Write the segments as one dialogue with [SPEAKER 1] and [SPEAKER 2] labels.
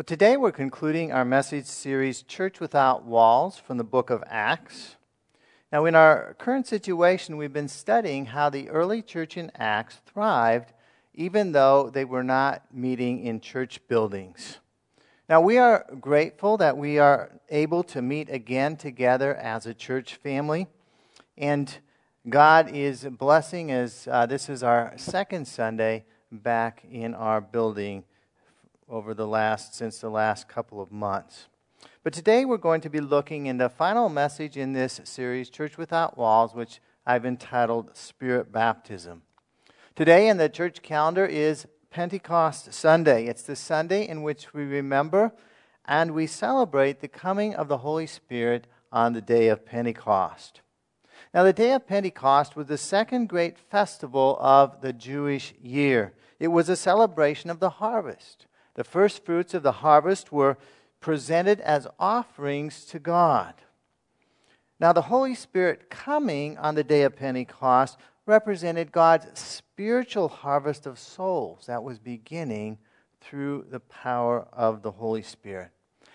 [SPEAKER 1] Well, today we're concluding our message series, Church Without Walls, from the book of Acts. Now, in our current situation, we've been studying how the early church in Acts thrived even though they were not meeting in church buildings. Now, we are grateful that we are able to meet again together as a church family. And God is blessing as uh, this is our second Sunday back in our building over the last since the last couple of months. But today we're going to be looking in the final message in this series, Church Without Walls, which I've entitled Spirit Baptism. Today in the church calendar is Pentecost Sunday. It's the Sunday in which we remember and we celebrate the coming of the Holy Spirit on the day of Pentecost. Now, the day of Pentecost was the second great festival of the Jewish year. It was a celebration of the harvest. The first fruits of the harvest were presented as offerings to God. Now, the Holy Spirit coming on the day of Pentecost represented God's spiritual harvest of souls that was beginning through the power of the Holy Spirit.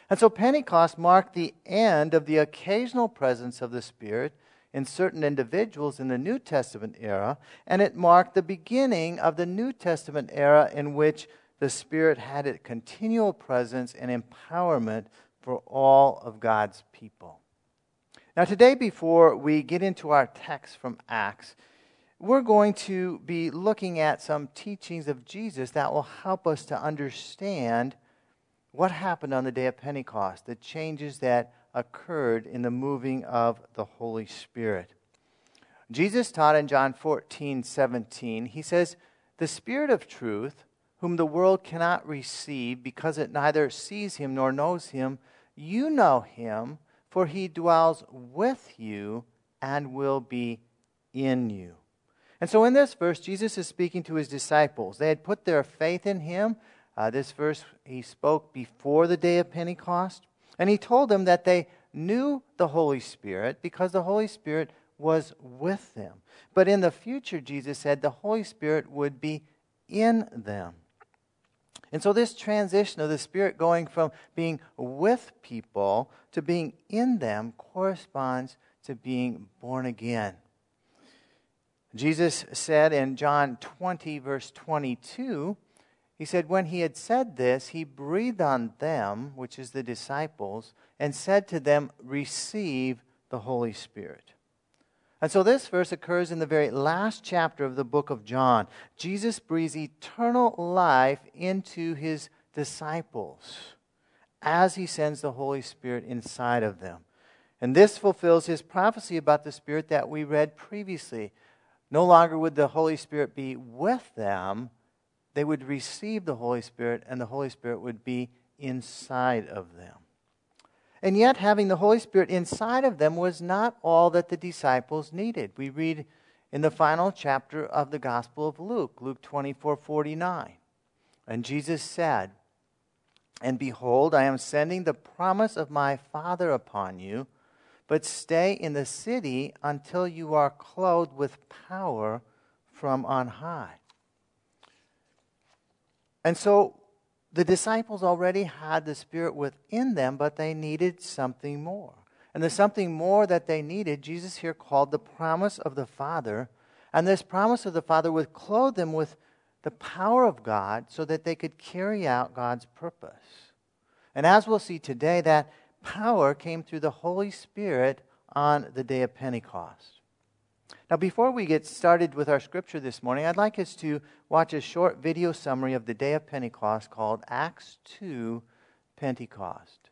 [SPEAKER 1] And so Pentecost marked the end of the occasional presence of the Spirit in certain individuals in the New Testament era, and it marked the beginning of the New Testament era in which the Spirit had a continual presence and empowerment for all of God's people. Now, today, before we get into our text from Acts, we're going to be looking at some teachings of Jesus that will help us to understand what happened on the day of Pentecost, the changes that occurred in the moving of the Holy Spirit. Jesus taught in John 14, 17, he says, The Spirit of truth whom the world cannot receive because it neither sees him nor knows him. You know him, for he dwells with you and will be in you. And so in this verse, Jesus is speaking to his disciples. They had put their faith in him. Uh, this verse he spoke before the day of Pentecost. And he told them that they knew the Holy Spirit because the Holy Spirit was with them. But in the future, Jesus said the Holy Spirit would be in them. And so, this transition of the Spirit going from being with people to being in them corresponds to being born again. Jesus said in John 20, verse 22, he said, When he had said this, he breathed on them, which is the disciples, and said to them, Receive the Holy Spirit. And so this verse occurs in the very last chapter of the book of John. Jesus breathes eternal life into his disciples as he sends the Holy Spirit inside of them. And this fulfills his prophecy about the Spirit that we read previously. No longer would the Holy Spirit be with them, they would receive the Holy Spirit, and the Holy Spirit would be inside of them. And yet, having the Holy Spirit inside of them was not all that the disciples needed. We read in the final chapter of the Gospel of Luke, Luke 24 49. And Jesus said, And behold, I am sending the promise of my Father upon you, but stay in the city until you are clothed with power from on high. And so the disciples already had the Spirit within them, but they needed something more. And the something more that they needed, Jesus here called the promise of the Father. And this promise of the Father would clothe them with the power of God so that they could carry out God's purpose. And as we'll see today, that power came through the Holy Spirit on the day of Pentecost. Now, before we get started with our scripture this morning, I'd like us to watch a short video summary of the day of Pentecost called Acts 2 Pentecost.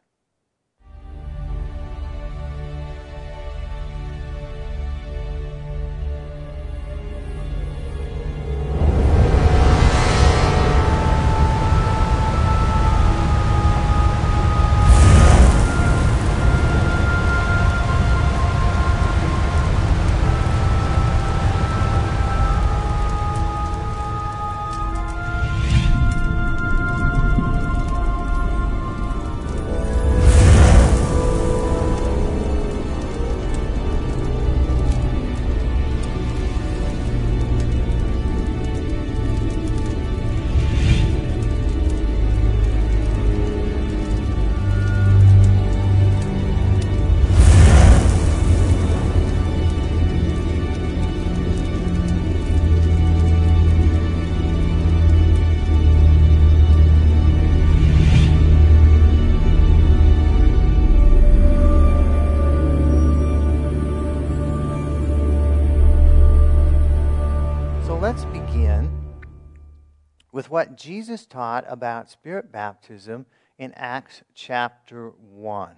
[SPEAKER 1] What Jesus taught about Spirit baptism in Acts chapter 1.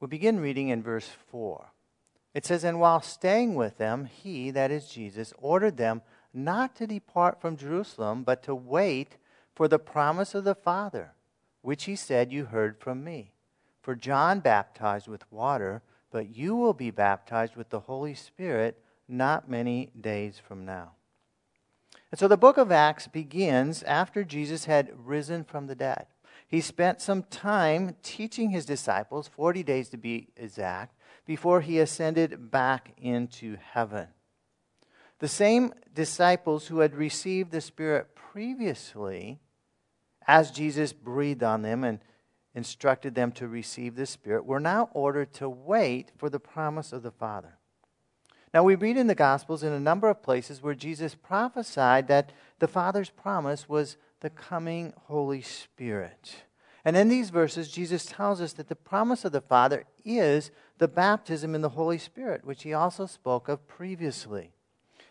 [SPEAKER 1] We'll begin reading in verse 4. It says, And while staying with them, he, that is Jesus, ordered them not to depart from Jerusalem, but to wait for the promise of the Father, which he said, You heard from me. For John baptized with water, but you will be baptized with the Holy Spirit not many days from now. And so the book of Acts begins after Jesus had risen from the dead. He spent some time teaching his disciples, 40 days to be exact, before he ascended back into heaven. The same disciples who had received the Spirit previously, as Jesus breathed on them and instructed them to receive the Spirit, were now ordered to wait for the promise of the Father. Now, we read in the Gospels in a number of places where Jesus prophesied that the Father's promise was the coming Holy Spirit. And in these verses, Jesus tells us that the promise of the Father is the baptism in the Holy Spirit, which he also spoke of previously.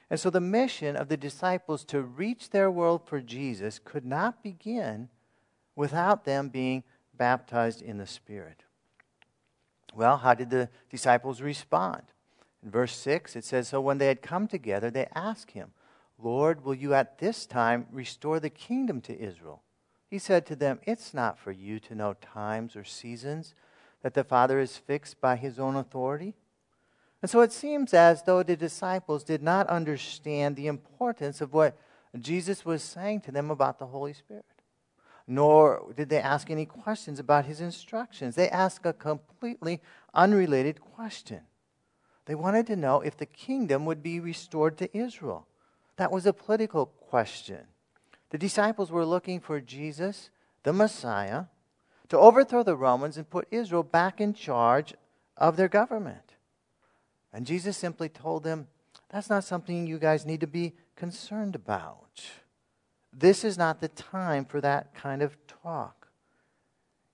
[SPEAKER 1] And so the mission of the disciples to reach their world for Jesus could not begin without them being baptized in the Spirit. Well, how did the disciples respond? In verse 6, it says So when they had come together, they asked him, Lord, will you at this time restore the kingdom to Israel? He said to them, It's not for you to know times or seasons that the Father is fixed by his own authority. And so it seems as though the disciples did not understand the importance of what Jesus was saying to them about the Holy Spirit. Nor did they ask any questions about his instructions. They asked a completely unrelated question. They wanted to know if the kingdom would be restored to Israel. That was a political question. The disciples were looking for Jesus, the Messiah, to overthrow the Romans and put Israel back in charge of their government. And Jesus simply told them, That's not something you guys need to be concerned about. This is not the time for that kind of talk.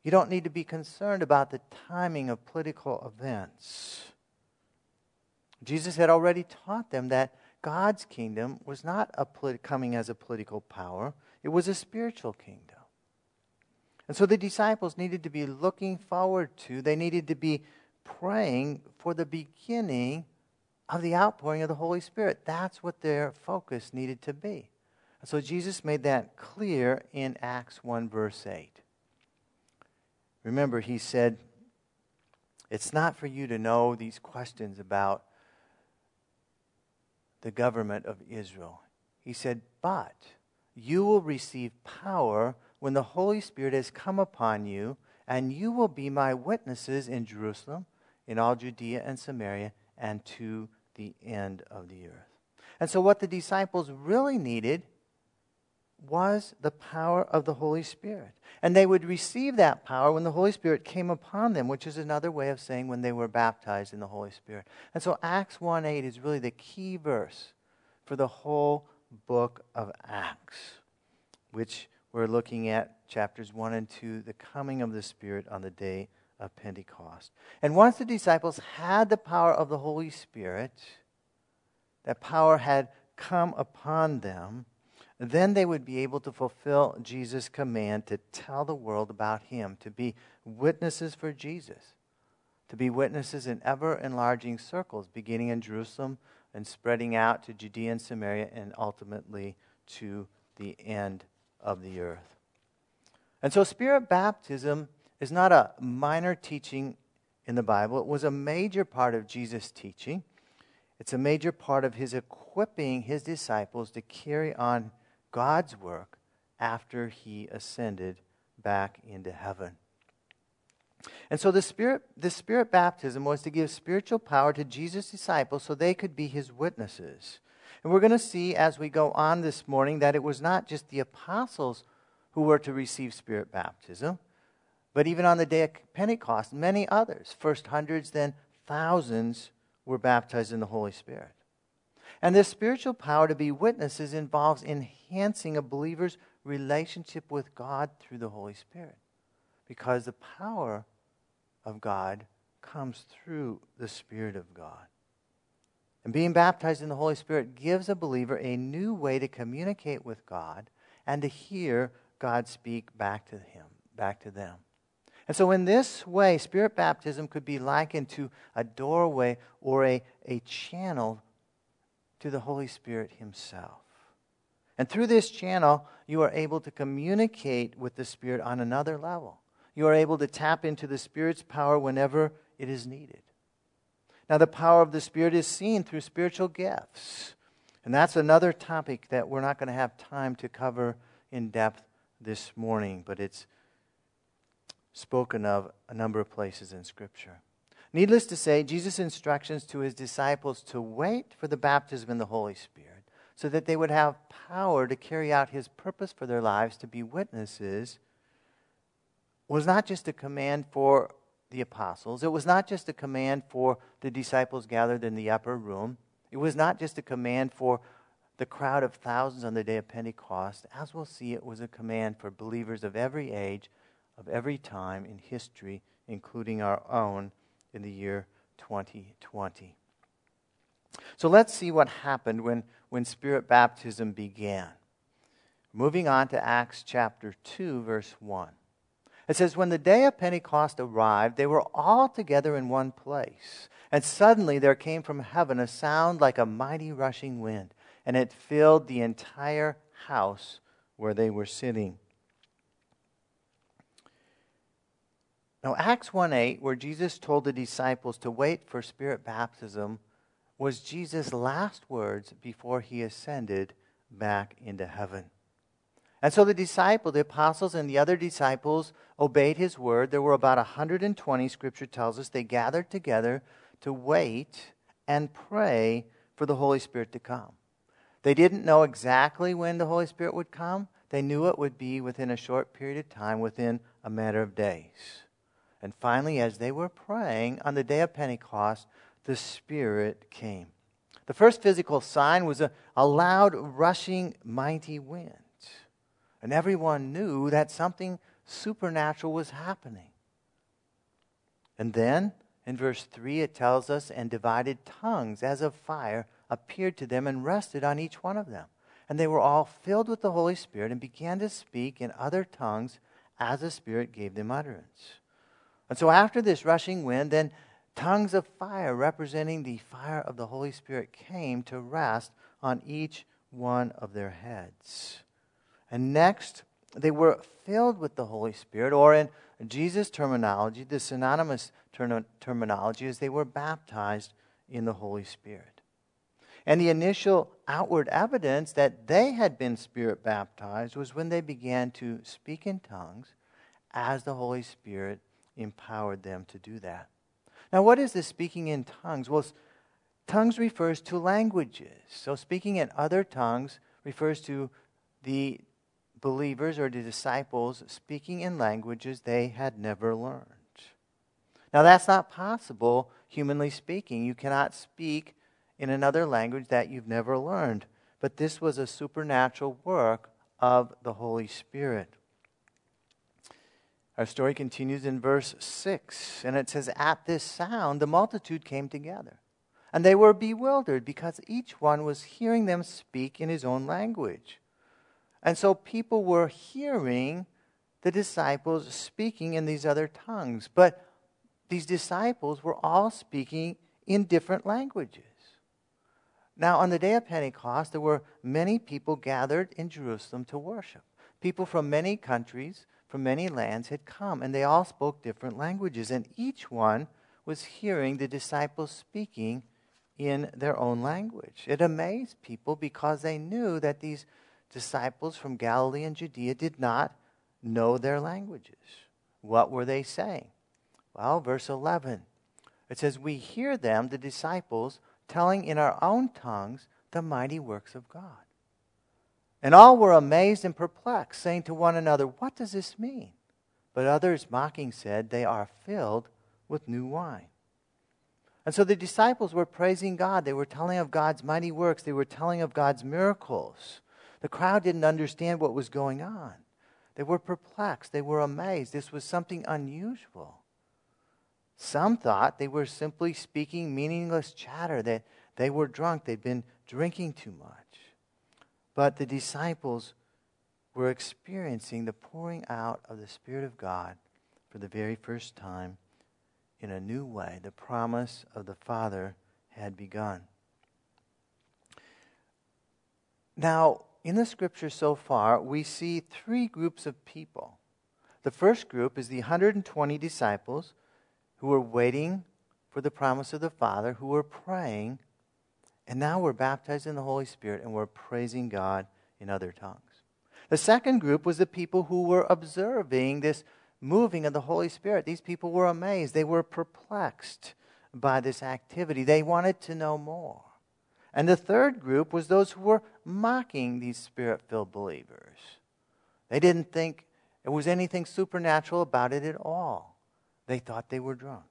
[SPEAKER 1] You don't need to be concerned about the timing of political events. Jesus had already taught them that God's kingdom was not polit- coming as a political power, it was a spiritual kingdom. And so the disciples needed to be looking forward to, they needed to be praying for the beginning of the outpouring of the Holy Spirit. That's what their focus needed to be. And so Jesus made that clear in Acts 1, verse 8. Remember, he said, It's not for you to know these questions about the government of Israel. He said, But you will receive power when the Holy Spirit has come upon you, and you will be my witnesses in Jerusalem, in all Judea and Samaria, and to the end of the earth. And so, what the disciples really needed was the power of the Holy Spirit. And they would receive that power when the Holy Spirit came upon them, which is another way of saying when they were baptized in the Holy Spirit. And so Acts 1 8 is really the key verse for the whole book of Acts, which we're looking at chapters 1 and 2, the coming of the Spirit on the day of Pentecost. And once the disciples had the power of the Holy Spirit, that power had come upon them, then they would be able to fulfill Jesus' command to tell the world about Him, to be witnesses for Jesus, to be witnesses in ever enlarging circles, beginning in Jerusalem and spreading out to Judea and Samaria and ultimately to the end of the earth. And so, Spirit baptism is not a minor teaching in the Bible, it was a major part of Jesus' teaching. It's a major part of his equipping his disciples to carry on God's work after he ascended back into heaven. And so the spirit, the spirit baptism was to give spiritual power to Jesus' disciples so they could be his witnesses. And we're going to see as we go on this morning that it was not just the apostles who were to receive spirit baptism, but even on the day of Pentecost, many others, first hundreds, then thousands, were baptized in the Holy Spirit. And this spiritual power to be witnesses involves enhancing a believer's relationship with God through the Holy Spirit. Because the power of God comes through the Spirit of God. And being baptized in the Holy Spirit gives a believer a new way to communicate with God and to hear God speak back to him, back to them. And so, in this way, Spirit baptism could be likened to a doorway or a, a channel to the Holy Spirit Himself. And through this channel, you are able to communicate with the Spirit on another level. You are able to tap into the Spirit's power whenever it is needed. Now, the power of the Spirit is seen through spiritual gifts. And that's another topic that we're not going to have time to cover in depth this morning, but it's spoken of a number of places in Scripture. Needless to say, Jesus' instructions to his disciples to wait for the baptism in the Holy Spirit so that they would have power to carry out his purpose for their lives to be witnesses was not just a command for the apostles. It was not just a command for the disciples gathered in the upper room. It was not just a command for the crowd of thousands on the day of Pentecost. As we'll see, it was a command for believers of every age, of every time in history, including our own in the year 2020. So let's see what happened when, when Spirit baptism began. Moving on to Acts chapter 2, verse 1. It says, When the day of Pentecost arrived, they were all together in one place. And suddenly there came from heaven a sound like a mighty rushing wind, and it filled the entire house where they were sitting. Now, Acts 1 8, where Jesus told the disciples to wait for spirit baptism, was Jesus' last words before he ascended back into heaven. And so the disciples, the apostles, and the other disciples obeyed his word. There were about 120, scripture tells us. They gathered together to wait and pray for the Holy Spirit to come. They didn't know exactly when the Holy Spirit would come. They knew it would be within a short period of time, within a matter of days. And finally, as they were praying on the day of Pentecost, the Spirit came. The first physical sign was a, a loud, rushing, mighty wind. And everyone knew that something supernatural was happening. And then, in verse 3, it tells us, and divided tongues as of fire appeared to them and rested on each one of them. And they were all filled with the Holy Spirit and began to speak in other tongues as the Spirit gave them utterance. And so after this rushing wind, then tongues of fire representing the fire of the Holy Spirit came to rest on each one of their heads. And next, they were filled with the Holy Spirit, or in Jesus' terminology, the synonymous ter- terminology is they were baptized in the Holy Spirit. And the initial outward evidence that they had been Spirit baptized was when they began to speak in tongues as the Holy Spirit empowered them to do that. Now, what is this speaking in tongues? Well, tongues refers to languages. So, speaking in other tongues refers to the believers or the disciples speaking in languages they had never learned. Now, that's not possible, humanly speaking. You cannot speak in another language that you've never learned. But this was a supernatural work of the Holy Spirit. Our story continues in verse 6, and it says, At this sound, the multitude came together, and they were bewildered because each one was hearing them speak in his own language. And so people were hearing the disciples speaking in these other tongues, but these disciples were all speaking in different languages. Now, on the day of Pentecost, there were many people gathered in Jerusalem to worship. People from many countries, from many lands had come, and they all spoke different languages, and each one was hearing the disciples speaking in their own language. It amazed people because they knew that these disciples from Galilee and Judea did not know their languages. What were they saying? Well, verse 11. It says, We hear them, the disciples, telling in our own tongues the mighty works of God. And all were amazed and perplexed, saying to one another, What does this mean? But others, mocking, said, They are filled with new wine. And so the disciples were praising God. They were telling of God's mighty works, they were telling of God's miracles. The crowd didn't understand what was going on. They were perplexed, they were amazed. This was something unusual. Some thought they were simply speaking meaningless chatter, that they were drunk, they'd been drinking too much. But the disciples we're experiencing the pouring out of the Spirit of God for the very first time in a new way. The promise of the Father had begun. Now, in the scripture so far, we see three groups of people. The first group is the 120 disciples who were waiting for the promise of the Father, who were praying, and now we're baptized in the Holy Spirit and we're praising God in other tongues. The second group was the people who were observing this moving of the Holy Spirit. These people were amazed, they were perplexed by this activity, they wanted to know more. And the third group was those who were mocking these spirit filled believers. They didn't think there was anything supernatural about it at all. They thought they were drunk.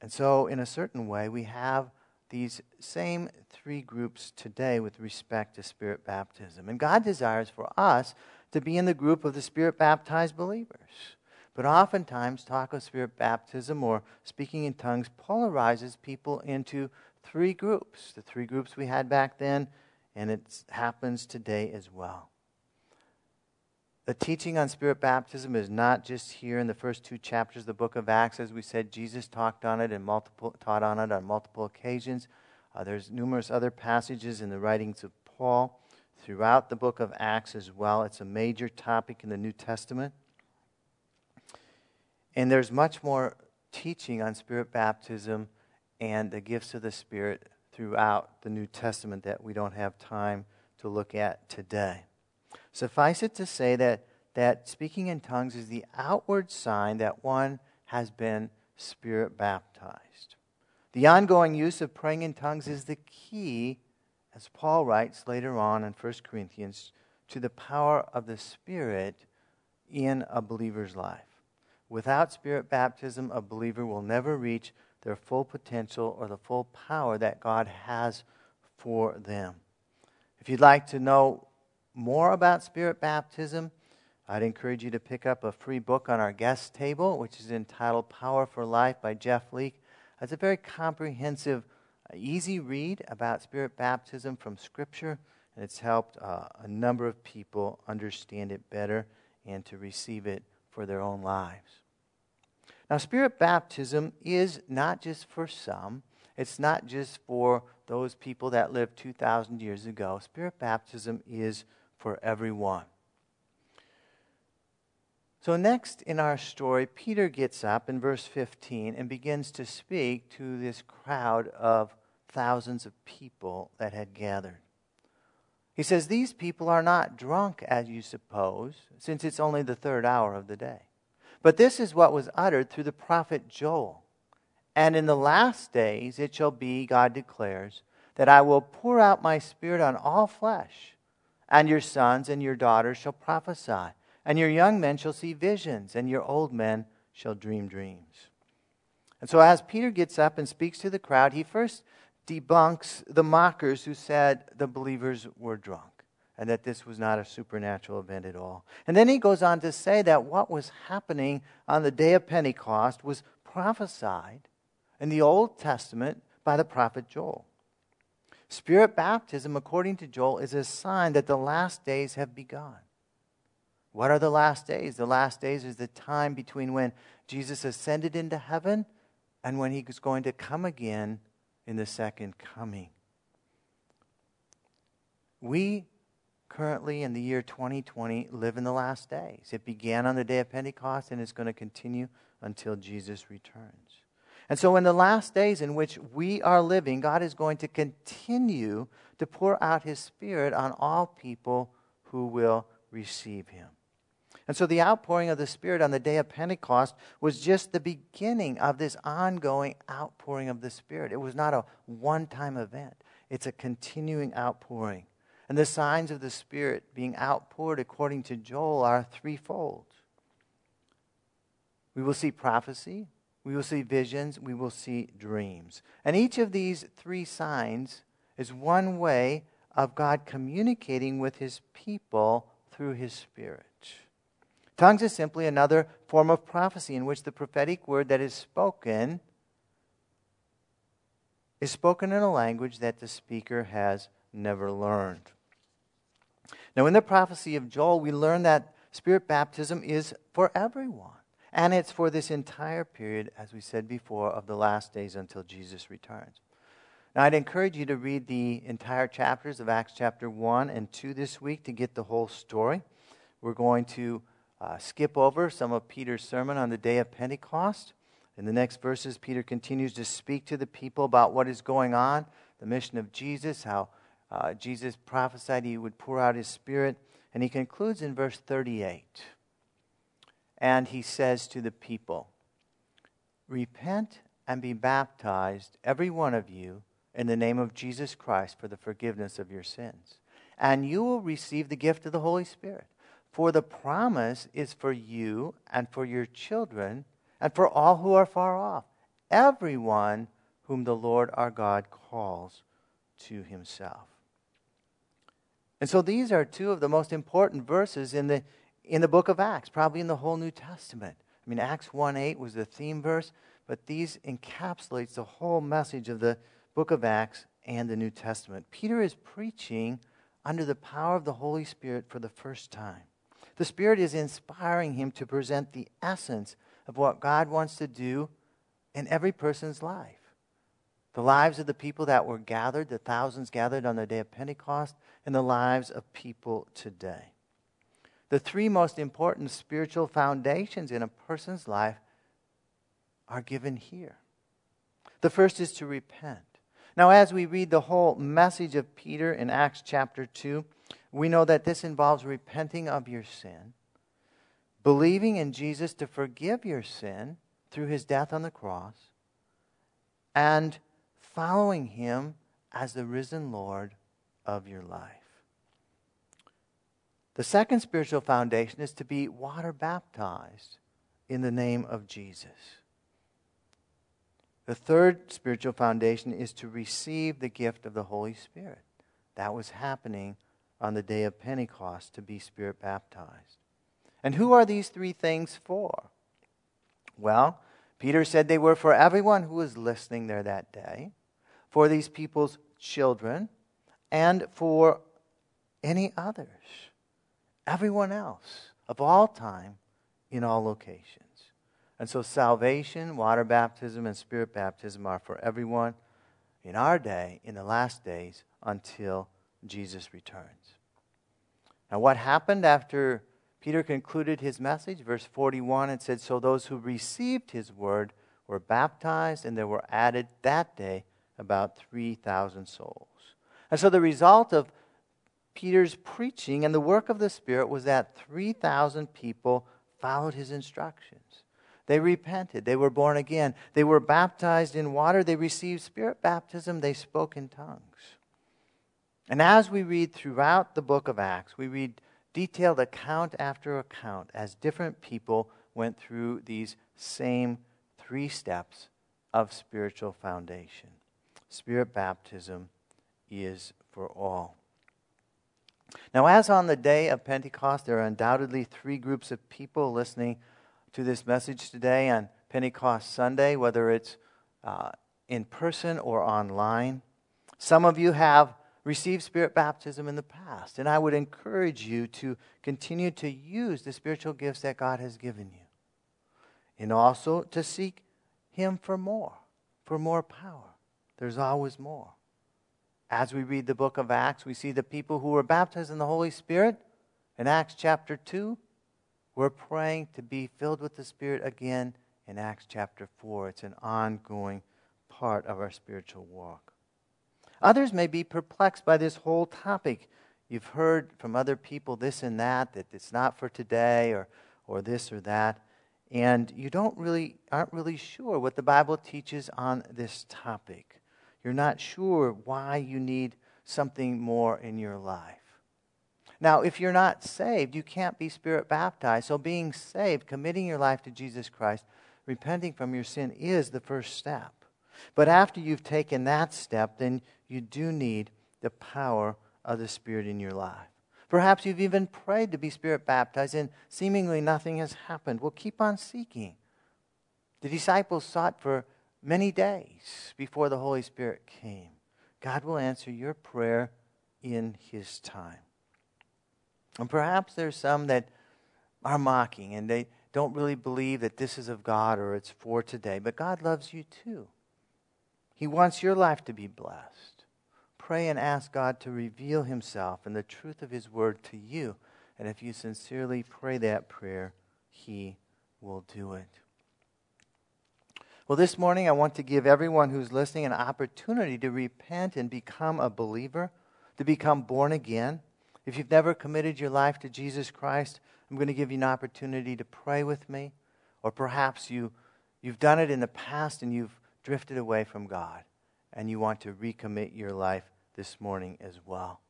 [SPEAKER 1] And so, in a certain way, we have these same three groups today with respect to spirit baptism. And God desires for us to be in the group of the spirit baptized believers. But oftentimes, talk of spirit baptism or speaking in tongues polarizes people into three groups the three groups we had back then, and it happens today as well. The teaching on spirit baptism is not just here in the first two chapters of the book of Acts. As we said, Jesus talked on it and multiple, taught on it on multiple occasions. Uh, there's numerous other passages in the writings of Paul throughout the book of Acts as well. It's a major topic in the New Testament. And there's much more teaching on spirit baptism and the gifts of the Spirit throughout the New Testament that we don't have time to look at today. Suffice it to say that, that speaking in tongues is the outward sign that one has been Spirit baptized. The ongoing use of praying in tongues is the key, as Paul writes later on in 1 Corinthians, to the power of the Spirit in a believer's life. Without Spirit baptism, a believer will never reach their full potential or the full power that God has for them. If you'd like to know more about Spirit baptism, I'd encourage you to pick up a free book on our guest table, which is entitled Power for Life by Jeff Leake. It's a very comprehensive, uh, easy read about Spirit baptism from Scripture, and it's helped uh, a number of people understand it better and to receive it for their own lives. Now, Spirit baptism is not just for some, it's not just for those people that lived 2,000 years ago. Spirit baptism is for everyone. So, next in our story, Peter gets up in verse 15 and begins to speak to this crowd of thousands of people that had gathered. He says, These people are not drunk as you suppose, since it's only the third hour of the day. But this is what was uttered through the prophet Joel. And in the last days it shall be, God declares, that I will pour out my spirit on all flesh, and your sons and your daughters shall prophesy, and your young men shall see visions, and your old men shall dream dreams. And so, as Peter gets up and speaks to the crowd, he first debunks the mockers who said the believers were drunk and that this was not a supernatural event at all. And then he goes on to say that what was happening on the day of Pentecost was prophesied in the Old Testament by the prophet Joel. Spirit baptism, according to Joel, is a sign that the last days have begun. What are the last days? The last days is the time between when Jesus ascended into heaven and when he was going to come again in the second coming. We currently in the year 2020 live in the last days. It began on the day of Pentecost and it's going to continue until Jesus returns. And so, in the last days in which we are living, God is going to continue to pour out His Spirit on all people who will receive Him. And so, the outpouring of the Spirit on the day of Pentecost was just the beginning of this ongoing outpouring of the Spirit. It was not a one time event, it's a continuing outpouring. And the signs of the Spirit being outpoured according to Joel are threefold. We will see prophecy, we will see visions, we will see dreams. And each of these three signs is one way of God communicating with his people through his Spirit. Tongues is simply another form of prophecy in which the prophetic word that is spoken is spoken in a language that the speaker has never learned. Now, in the prophecy of Joel, we learn that Spirit baptism is for everyone. And it's for this entire period, as we said before, of the last days until Jesus returns. Now, I'd encourage you to read the entire chapters of Acts chapter 1 and 2 this week to get the whole story. We're going to uh, skip over some of Peter's sermon on the day of Pentecost. In the next verses, Peter continues to speak to the people about what is going on, the mission of Jesus, how uh, Jesus prophesied he would pour out his spirit. And he concludes in verse 38. And he says to the people, Repent and be baptized, every one of you, in the name of Jesus Christ for the forgiveness of your sins. And you will receive the gift of the Holy Spirit. For the promise is for you and for your children and for all who are far off, everyone whom the Lord our God calls to himself. And so these are two of the most important verses in the, in the book of Acts, probably in the whole New Testament. I mean, Acts 1 8 was the theme verse, but these encapsulates the whole message of the book of Acts and the New Testament. Peter is preaching under the power of the Holy Spirit for the first time. The Spirit is inspiring him to present the essence of what God wants to do in every person's life. The lives of the people that were gathered, the thousands gathered on the day of Pentecost, and the lives of people today. The three most important spiritual foundations in a person's life are given here. The first is to repent. Now, as we read the whole message of Peter in Acts chapter 2, we know that this involves repenting of your sin, believing in Jesus to forgive your sin through his death on the cross, and following him as the risen Lord of your life. The second spiritual foundation is to be water baptized in the name of Jesus. The third spiritual foundation is to receive the gift of the Holy Spirit. That was happening on the day of Pentecost to be Spirit baptized. And who are these three things for? Well, Peter said they were for everyone who was listening there that day, for these people's children, and for any others, everyone else of all time in all locations. And so salvation, water baptism, and spirit baptism are for everyone in our day, in the last days, until Jesus returns. Now, what happened after Peter concluded his message? Verse 41 it said, So those who received his word were baptized, and there were added that day about 3,000 souls. And so the result of Peter's preaching and the work of the Spirit was that 3,000 people followed his instructions. They repented. They were born again. They were baptized in water. They received spirit baptism. They spoke in tongues. And as we read throughout the book of Acts, we read detailed account after account as different people went through these same three steps of spiritual foundation. Spirit baptism is for all. Now, as on the day of Pentecost, there are undoubtedly three groups of people listening to this message today on Pentecost Sunday, whether it's uh, in person or online. Some of you have received spirit baptism in the past, and I would encourage you to continue to use the spiritual gifts that God has given you, and also to seek Him for more, for more power. There's always more. As we read the book of Acts, we see the people who were baptized in the Holy Spirit in Acts chapter 2 we're praying to be filled with the Spirit again in Acts chapter 4. It's an ongoing part of our spiritual walk. Others may be perplexed by this whole topic. You've heard from other people this and that, that it's not for today or, or this or that. And you don't really, aren't really sure what the Bible teaches on this topic. You're not sure why you need something more in your life. Now, if you're not saved, you can't be spirit baptized. So, being saved, committing your life to Jesus Christ, repenting from your sin is the first step. But after you've taken that step, then you do need the power of the Spirit in your life. Perhaps you've even prayed to be spirit baptized and seemingly nothing has happened. Well, keep on seeking. The disciples sought for many days before the Holy Spirit came. God will answer your prayer in His time. And perhaps there's some that are mocking and they don't really believe that this is of God or it's for today. But God loves you too. He wants your life to be blessed. Pray and ask God to reveal Himself and the truth of His Word to you. And if you sincerely pray that prayer, He will do it. Well, this morning I want to give everyone who's listening an opportunity to repent and become a believer, to become born again. If you've never committed your life to Jesus Christ, I'm going to give you an opportunity to pray with me. Or perhaps you, you've done it in the past and you've drifted away from God and you want to recommit your life this morning as well.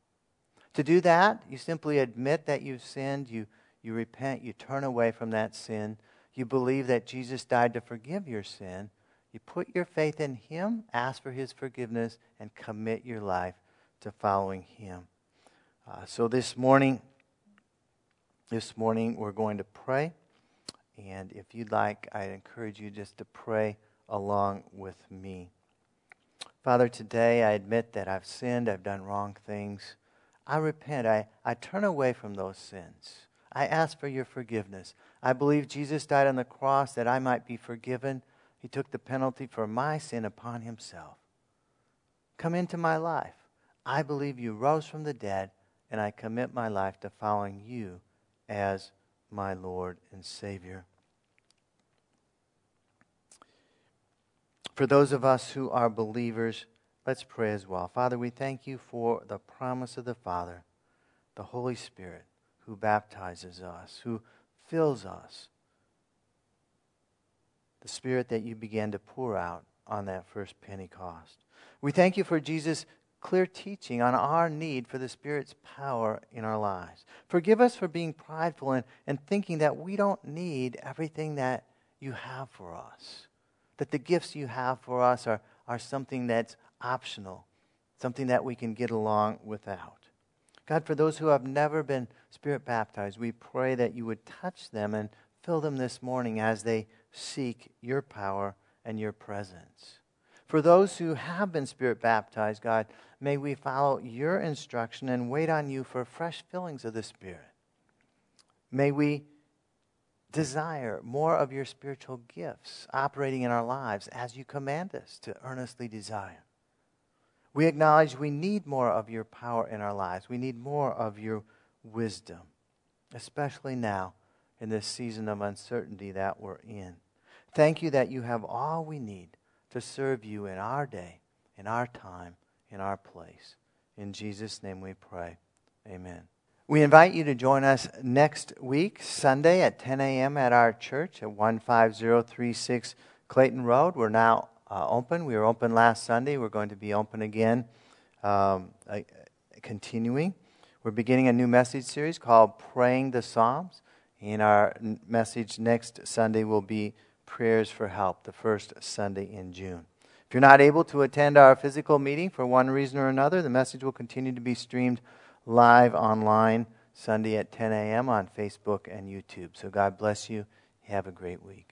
[SPEAKER 1] To do that, you simply admit that you've sinned, you, you repent, you turn away from that sin, you believe that Jesus died to forgive your sin, you put your faith in Him, ask for His forgiveness, and commit your life to following Him. Uh, so this morning, this morning we're going to pray. And if you'd like, I'd encourage you just to pray along with me. Father, today I admit that I've sinned, I've done wrong things. I repent. I, I turn away from those sins. I ask for your forgiveness. I believe Jesus died on the cross that I might be forgiven. He took the penalty for my sin upon himself. Come into my life. I believe you rose from the dead and I commit my life to following you as my Lord and Savior. For those of us who are believers, let's pray as well. Father, we thank you for the promise of the Father, the Holy Spirit, who baptizes us, who fills us. The Spirit that you began to pour out on that first Pentecost. We thank you for Jesus' clear teaching on our need for the Spirit's power in our lives. Forgive us for being prideful and, and thinking that we don't need everything that you have for us, that the gifts you have for us are, are something that's optional, something that we can get along without. God, for those who have never been Spirit baptized, we pray that you would touch them and fill them this morning as they seek your power and your presence. For those who have been Spirit baptized, God, may we follow your instruction and wait on you for fresh fillings of the Spirit. May we desire more of your spiritual gifts operating in our lives as you command us to earnestly desire. We acknowledge we need more of your power in our lives. We need more of your wisdom, especially now in this season of uncertainty that we're in. Thank you that you have all we need to serve you in our day, in our time, in our place. In Jesus' name we pray. Amen. We invite you to join us next week, Sunday at 10 a.m. at our church at 15036 Clayton Road. We're now uh, open. We were open last Sunday. We're going to be open again, um, uh, continuing. We're beginning a new message series called Praying the Psalms. And our message next Sunday will be prayers for help the first Sunday in June. If you're not able to attend our physical meeting for one reason or another, the message will continue to be streamed live online Sunday at 10 a.m. on Facebook and YouTube. So God bless you. Have a great week.